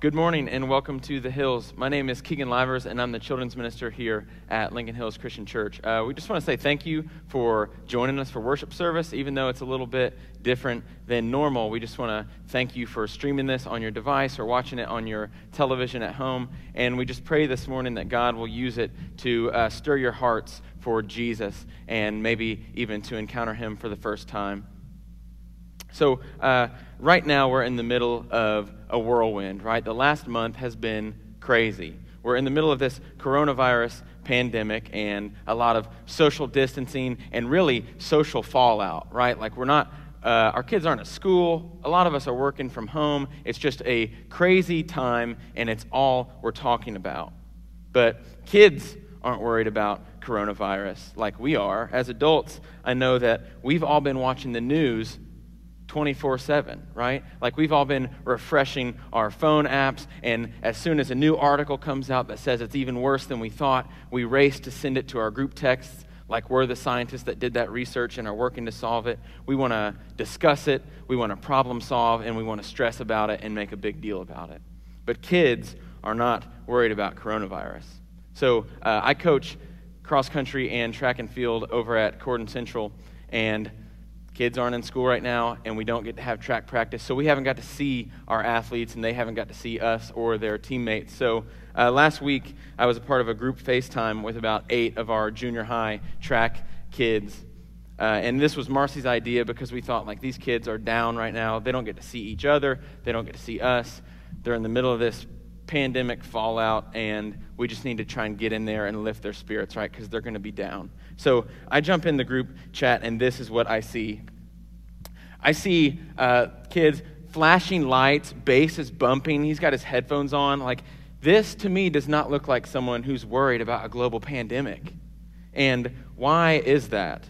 Good morning and welcome to the Hills. My name is Keegan Livers and I'm the children's minister here at Lincoln Hills Christian Church. Uh, we just want to say thank you for joining us for worship service, even though it's a little bit different than normal. We just want to thank you for streaming this on your device or watching it on your television at home. And we just pray this morning that God will use it to uh, stir your hearts for Jesus and maybe even to encounter Him for the first time. So, uh, right now, we're in the middle of a whirlwind, right? The last month has been crazy. We're in the middle of this coronavirus pandemic and a lot of social distancing and really social fallout, right? Like, we're not, uh, our kids aren't at school. A lot of us are working from home. It's just a crazy time, and it's all we're talking about. But kids aren't worried about coronavirus like we are. As adults, I know that we've all been watching the news 24 7, right? Like we've all been refreshing our phone apps, and as soon as a new article comes out that says it's even worse than we thought, we race to send it to our group texts like we're the scientists that did that research and are working to solve it. We want to discuss it, we want to problem solve, and we want to stress about it and make a big deal about it. But kids are not worried about coronavirus. So uh, I coach cross country and track and field over at Corydon Central, and kids aren't in school right now and we don't get to have track practice. So we haven't got to see our athletes and they haven't got to see us or their teammates. So uh, last week i was a part of a group facetime with about eight of our junior high track kids. Uh, and this was marcy's idea because we thought like these kids are down right now. They don't get to see each other. They don't get to see us. They're in the middle of this pandemic fallout and we just need to try and get in there and lift their spirits right because they're going to be down so I jump in the group chat, and this is what I see. I see uh, kids flashing lights, bass is bumping, he's got his headphones on. Like, this to me does not look like someone who's worried about a global pandemic. And why is that?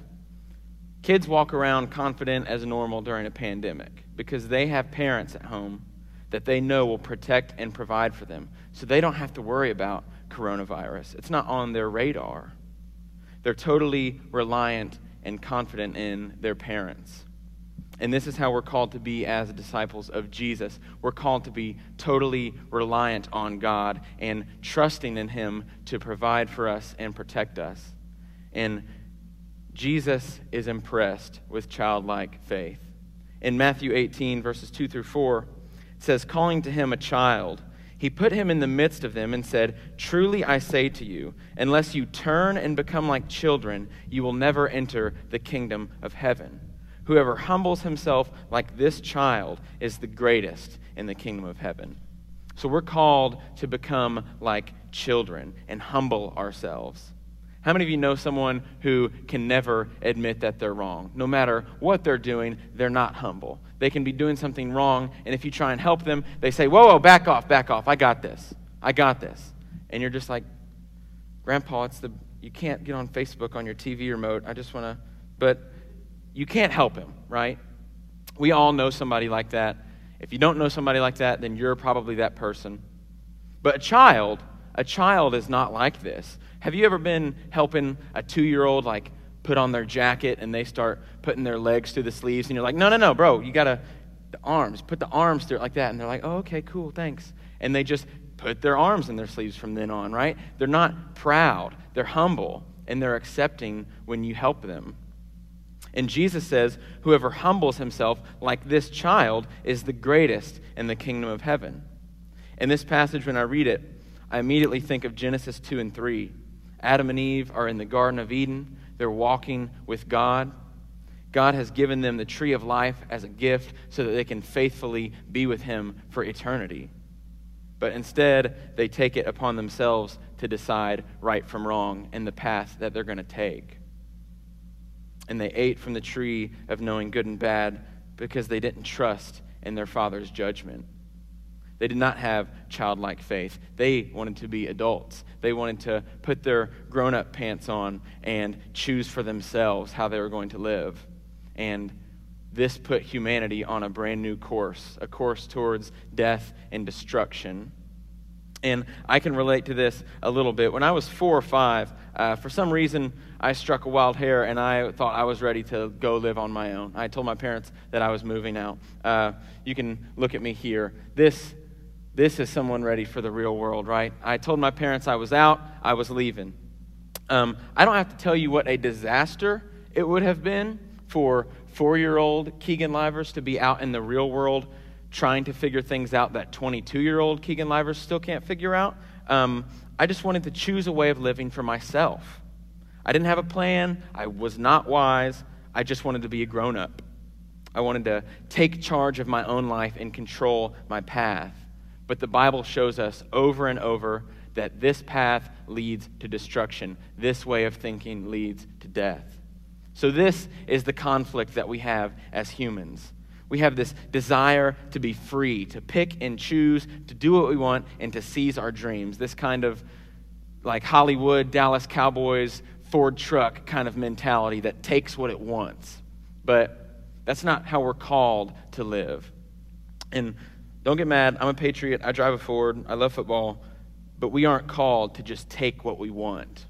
Kids walk around confident as normal during a pandemic because they have parents at home that they know will protect and provide for them. So they don't have to worry about coronavirus. It's not on their radar. They're totally reliant and confident in their parents. And this is how we're called to be as disciples of Jesus. We're called to be totally reliant on God and trusting in Him to provide for us and protect us. And Jesus is impressed with childlike faith. In Matthew 18, verses 2 through 4, it says, Calling to him a child, he put him in the midst of them and said, Truly I say to you, unless you turn and become like children, you will never enter the kingdom of heaven. Whoever humbles himself like this child is the greatest in the kingdom of heaven. So we're called to become like children and humble ourselves. How many of you know someone who can never admit that they're wrong? No matter what they're doing, they're not humble. They can be doing something wrong, and if you try and help them, they say, Whoa, whoa, back off, back off. I got this. I got this. And you're just like, Grandpa, it's the you can't get on Facebook on your TV remote. I just want to, but you can't help him, right? We all know somebody like that. If you don't know somebody like that, then you're probably that person. But a child, a child is not like this. Have you ever been helping a two year old, like, put on their jacket and they start putting their legs through the sleeves? And you're like, no, no, no, bro, you got to, the arms, put the arms through it like that. And they're like, oh, okay, cool, thanks. And they just put their arms in their sleeves from then on, right? They're not proud, they're humble, and they're accepting when you help them. And Jesus says, Whoever humbles himself like this child is the greatest in the kingdom of heaven. In this passage, when I read it, I immediately think of Genesis 2 and 3. Adam and Eve are in the Garden of Eden, they're walking with God. God has given them the tree of life as a gift so that they can faithfully be with Him for eternity. But instead, they take it upon themselves to decide right from wrong and the path that they're going to take. And they ate from the tree of knowing good and bad because they didn't trust in their father's judgment. They did not have childlike faith. They wanted to be adults. They wanted to put their grown up pants on and choose for themselves how they were going to live. And this put humanity on a brand new course, a course towards death and destruction. And I can relate to this a little bit. When I was four or five, uh, for some reason, I struck a wild hair and I thought I was ready to go live on my own. I told my parents that I was moving out. Uh, you can look at me here. This this is someone ready for the real world, right? I told my parents I was out, I was leaving. Um, I don't have to tell you what a disaster it would have been for four year old Keegan Livers to be out in the real world trying to figure things out that 22 year old Keegan Livers still can't figure out. Um, I just wanted to choose a way of living for myself. I didn't have a plan, I was not wise, I just wanted to be a grown up. I wanted to take charge of my own life and control my path. But the Bible shows us over and over that this path leads to destruction. This way of thinking leads to death. So, this is the conflict that we have as humans. We have this desire to be free, to pick and choose, to do what we want, and to seize our dreams. This kind of like Hollywood, Dallas Cowboys, Ford truck kind of mentality that takes what it wants. But that's not how we're called to live. And don't get mad. I'm a patriot. I drive a Ford. I love football. But we aren't called to just take what we want.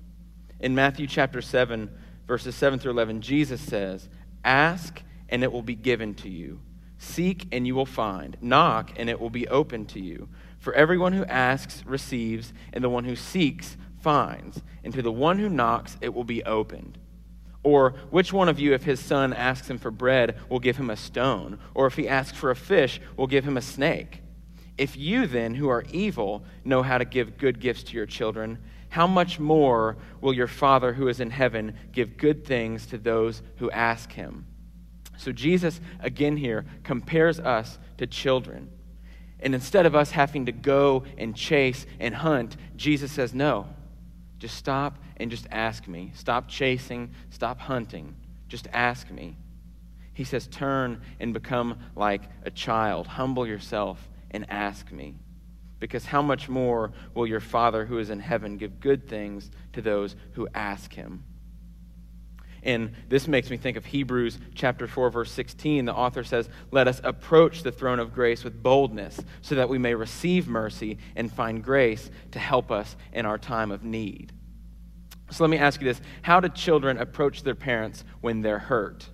In Matthew chapter 7, verses 7 through 11, Jesus says, Ask and it will be given to you. Seek and you will find. Knock and it will be open to you. For everyone who asks receives, and the one who seeks finds. And to the one who knocks it will be opened. Or which one of you, if his son asks him for bread, will give him a stone? Or if he asks for a fish, will give him a snake? If you then, who are evil, know how to give good gifts to your children, how much more will your Father who is in heaven give good things to those who ask him? So Jesus, again here, compares us to children. And instead of us having to go and chase and hunt, Jesus says, No, just stop and just ask me. Stop chasing, stop hunting. Just ask me. He says, Turn and become like a child. Humble yourself and ask me. Because how much more will your Father who is in heaven give good things to those who ask him? And this makes me think of Hebrews chapter 4 verse 16. The author says, "Let us approach the throne of grace with boldness, so that we may receive mercy and find grace to help us in our time of need." So let me ask you this, how do children approach their parents when they're hurt?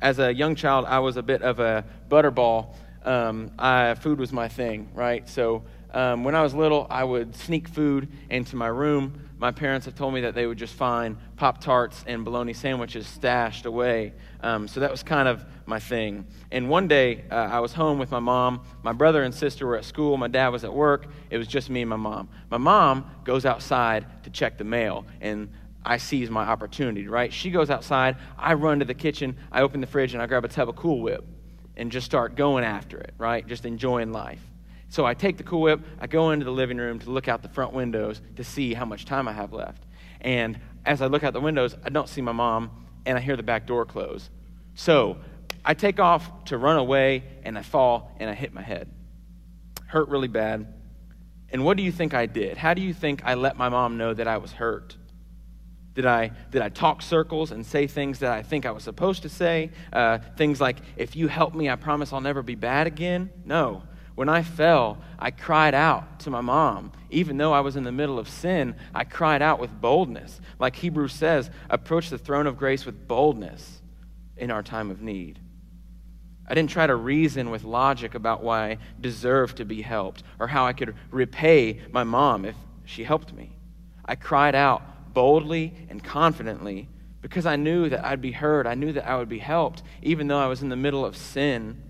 As a young child, I was a bit of a butterball um, I, food was my thing, right? So um, when I was little, I would sneak food into my room. My parents have told me that they would just find Pop Tarts and bologna sandwiches stashed away. Um, so that was kind of my thing. And one day, uh, I was home with my mom. My brother and sister were at school. My dad was at work. It was just me and my mom. My mom goes outside to check the mail, and I seize my opportunity, right? She goes outside. I run to the kitchen. I open the fridge, and I grab a tub of Cool Whip and just start going after it, right? Just enjoying life. So I take the Cool Whip, I go into the living room to look out the front windows to see how much time I have left. And as I look out the windows, I don't see my mom, and I hear the back door close. So I take off to run away, and I fall, and I hit my head. Hurt really bad. And what do you think I did? How do you think I let my mom know that I was hurt? Did I, did I talk circles and say things that I think I was supposed to say? Uh, things like, if you help me, I promise I'll never be bad again? No. When I fell, I cried out to my mom. Even though I was in the middle of sin, I cried out with boldness. Like Hebrews says, approach the throne of grace with boldness in our time of need. I didn't try to reason with logic about why I deserved to be helped or how I could repay my mom if she helped me. I cried out boldly and confidently because I knew that I'd be heard. I knew that I would be helped. Even though I was in the middle of sin,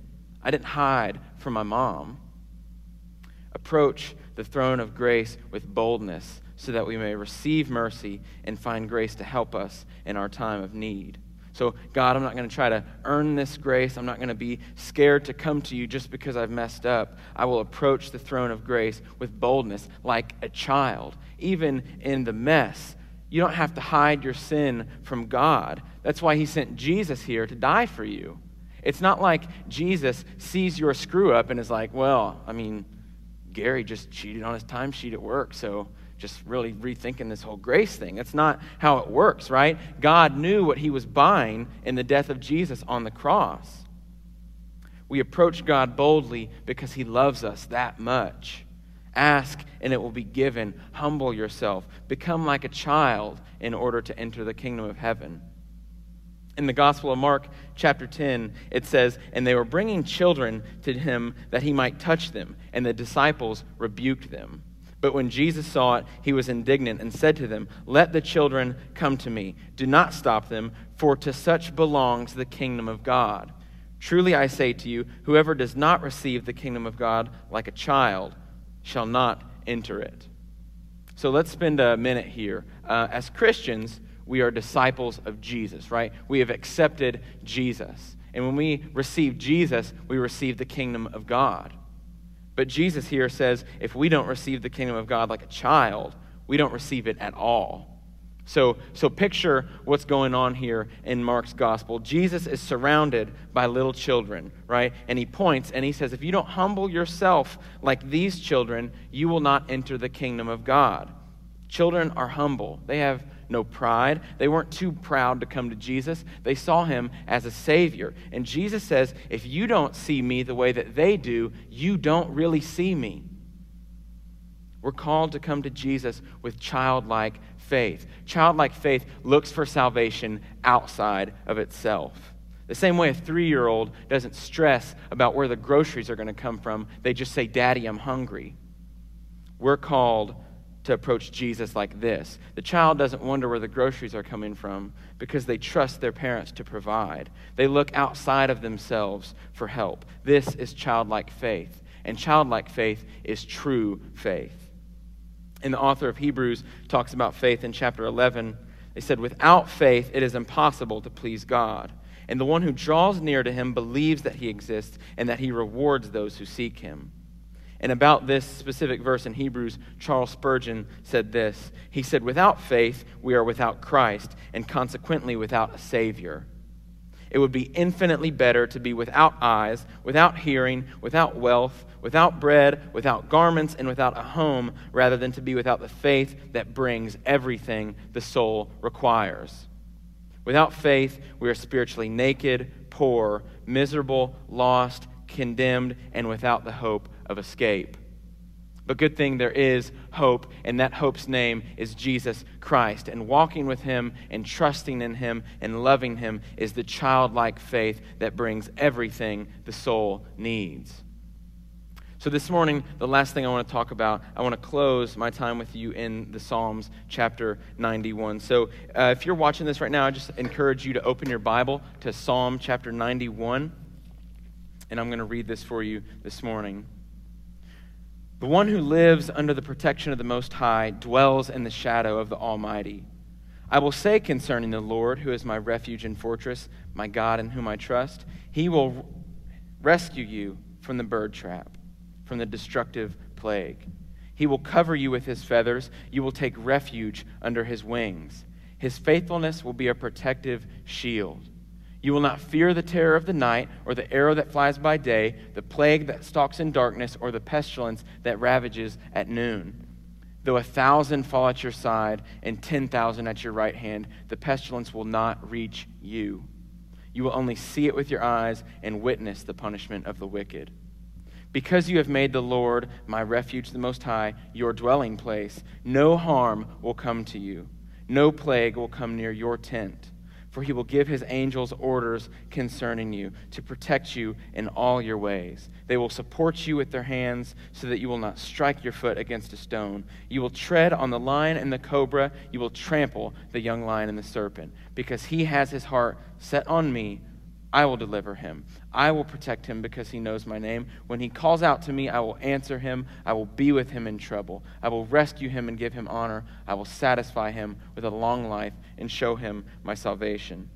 I didn't hide from my mom. Approach the throne of grace with boldness so that we may receive mercy and find grace to help us in our time of need. So, God, I'm not going to try to earn this grace. I'm not going to be scared to come to you just because I've messed up. I will approach the throne of grace with boldness like a child. Even in the mess, you don't have to hide your sin from God. That's why he sent Jesus here to die for you. It's not like Jesus sees your screw up and is like, well, I mean, Gary just cheated on his timesheet at work, so just really rethinking this whole grace thing. That's not how it works, right? God knew what he was buying in the death of Jesus on the cross. We approach God boldly because he loves us that much. Ask and it will be given. Humble yourself. Become like a child in order to enter the kingdom of heaven. In the Gospel of Mark, chapter 10, it says, And they were bringing children to him that he might touch them, and the disciples rebuked them. But when Jesus saw it, he was indignant and said to them, Let the children come to me. Do not stop them, for to such belongs the kingdom of God. Truly I say to you, whoever does not receive the kingdom of God like a child shall not enter it. So let's spend a minute here. Uh, as Christians, we are disciples of Jesus, right? We have accepted Jesus. And when we receive Jesus, we receive the kingdom of God. But Jesus here says if we don't receive the kingdom of God like a child, we don't receive it at all. So, so picture what's going on here in Mark's gospel. Jesus is surrounded by little children, right? And he points and he says, If you don't humble yourself like these children, you will not enter the kingdom of God. Children are humble, they have no pride. They weren't too proud to come to Jesus. They saw him as a Savior. And Jesus says, If you don't see me the way that they do, you don't really see me. We're called to come to Jesus with childlike faith. Childlike faith looks for salvation outside of itself. The same way a three year old doesn't stress about where the groceries are going to come from, they just say, Daddy, I'm hungry. We're called to approach Jesus like this. The child doesn't wonder where the groceries are coming from because they trust their parents to provide. They look outside of themselves for help. This is childlike faith, and childlike faith is true faith. And the author of Hebrews talks about faith in chapter 11. They said, Without faith, it is impossible to please God. And the one who draws near to him believes that he exists and that he rewards those who seek him. And about this specific verse in Hebrews, Charles Spurgeon said this. He said, Without faith, we are without Christ, and consequently without a Savior. It would be infinitely better to be without eyes, without hearing, without wealth, without bread, without garments, and without a home, rather than to be without the faith that brings everything the soul requires. Without faith, we are spiritually naked, poor, miserable, lost, condemned, and without the hope of escape. But good thing there is hope, and that hope's name is Jesus Christ. And walking with Him and trusting in Him and loving Him is the childlike faith that brings everything the soul needs. So, this morning, the last thing I want to talk about, I want to close my time with you in the Psalms, chapter 91. So, uh, if you're watching this right now, I just encourage you to open your Bible to Psalm chapter 91. And I'm going to read this for you this morning. The one who lives under the protection of the Most High dwells in the shadow of the Almighty. I will say concerning the Lord, who is my refuge and fortress, my God in whom I trust, he will rescue you from the bird trap, from the destructive plague. He will cover you with his feathers. You will take refuge under his wings. His faithfulness will be a protective shield. You will not fear the terror of the night, or the arrow that flies by day, the plague that stalks in darkness, or the pestilence that ravages at noon. Though a thousand fall at your side and ten thousand at your right hand, the pestilence will not reach you. You will only see it with your eyes and witness the punishment of the wicked. Because you have made the Lord, my refuge, the Most High, your dwelling place, no harm will come to you, no plague will come near your tent for he will give his angels orders concerning you to protect you in all your ways. They will support you with their hands so that you will not strike your foot against a stone. You will tread on the lion and the cobra. You will trample the young lion and the serpent. Because he has his heart set on me, I will deliver him. I will protect him because he knows my name. When he calls out to me, I will answer him. I will be with him in trouble. I will rescue him and give him honor. I will satisfy him with a long life and show him my salvation.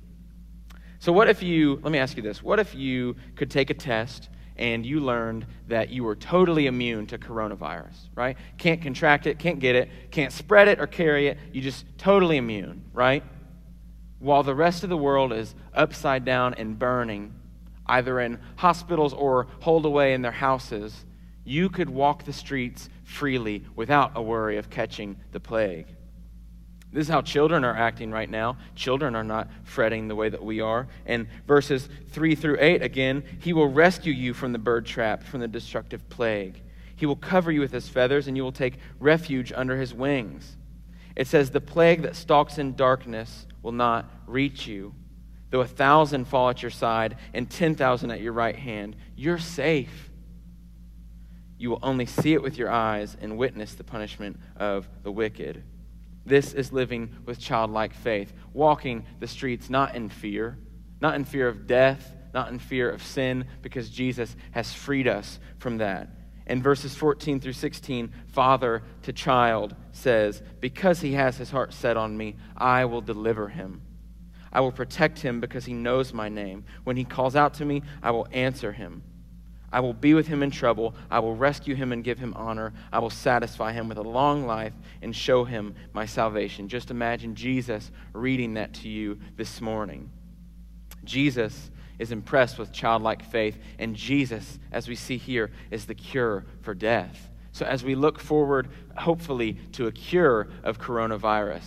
So, what if you, let me ask you this, what if you could take a test and you learned that you were totally immune to coronavirus, right? Can't contract it, can't get it, can't spread it or carry it. You just totally immune, right? While the rest of the world is upside down and burning, either in hospitals or holed away in their houses, you could walk the streets freely without a worry of catching the plague. This is how children are acting right now. Children are not fretting the way that we are. And verses 3 through 8 again, he will rescue you from the bird trap, from the destructive plague. He will cover you with his feathers, and you will take refuge under his wings. It says, The plague that stalks in darkness will not reach you. Though a thousand fall at your side and 10,000 at your right hand, you're safe. You will only see it with your eyes and witness the punishment of the wicked. This is living with childlike faith, walking the streets not in fear, not in fear of death, not in fear of sin, because Jesus has freed us from that. In verses 14 through 16, father to child says, Because he has his heart set on me, I will deliver him. I will protect him because he knows my name. When he calls out to me, I will answer him. I will be with him in trouble. I will rescue him and give him honor. I will satisfy him with a long life and show him my salvation. Just imagine Jesus reading that to you this morning. Jesus is impressed with childlike faith, and Jesus, as we see here, is the cure for death. So, as we look forward, hopefully, to a cure of coronavirus,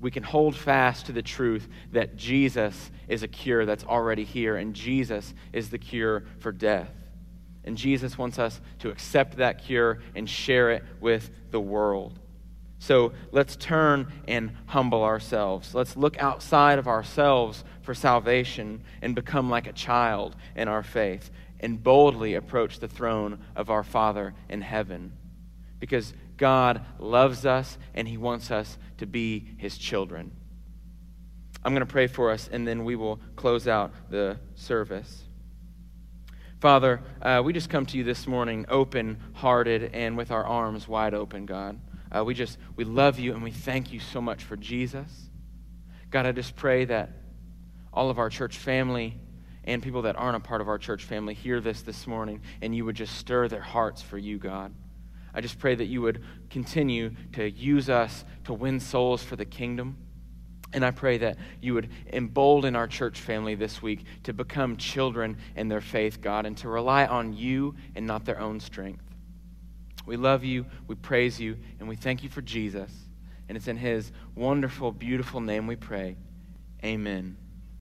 we can hold fast to the truth that Jesus is a cure that's already here, and Jesus is the cure for death. And Jesus wants us to accept that cure and share it with the world. So let's turn and humble ourselves. Let's look outside of ourselves for salvation and become like a child in our faith and boldly approach the throne of our Father in heaven. Because God loves us and He wants us to be His children. I'm going to pray for us and then we will close out the service. Father, uh, we just come to you this morning open hearted and with our arms wide open, God. Uh, we just, we love you and we thank you so much for Jesus. God, I just pray that all of our church family and people that aren't a part of our church family hear this this morning and you would just stir their hearts for you, God. I just pray that you would continue to use us to win souls for the kingdom. And I pray that you would embolden our church family this week to become children in their faith, God, and to rely on you and not their own strength. We love you, we praise you, and we thank you for Jesus. And it's in his wonderful, beautiful name we pray. Amen.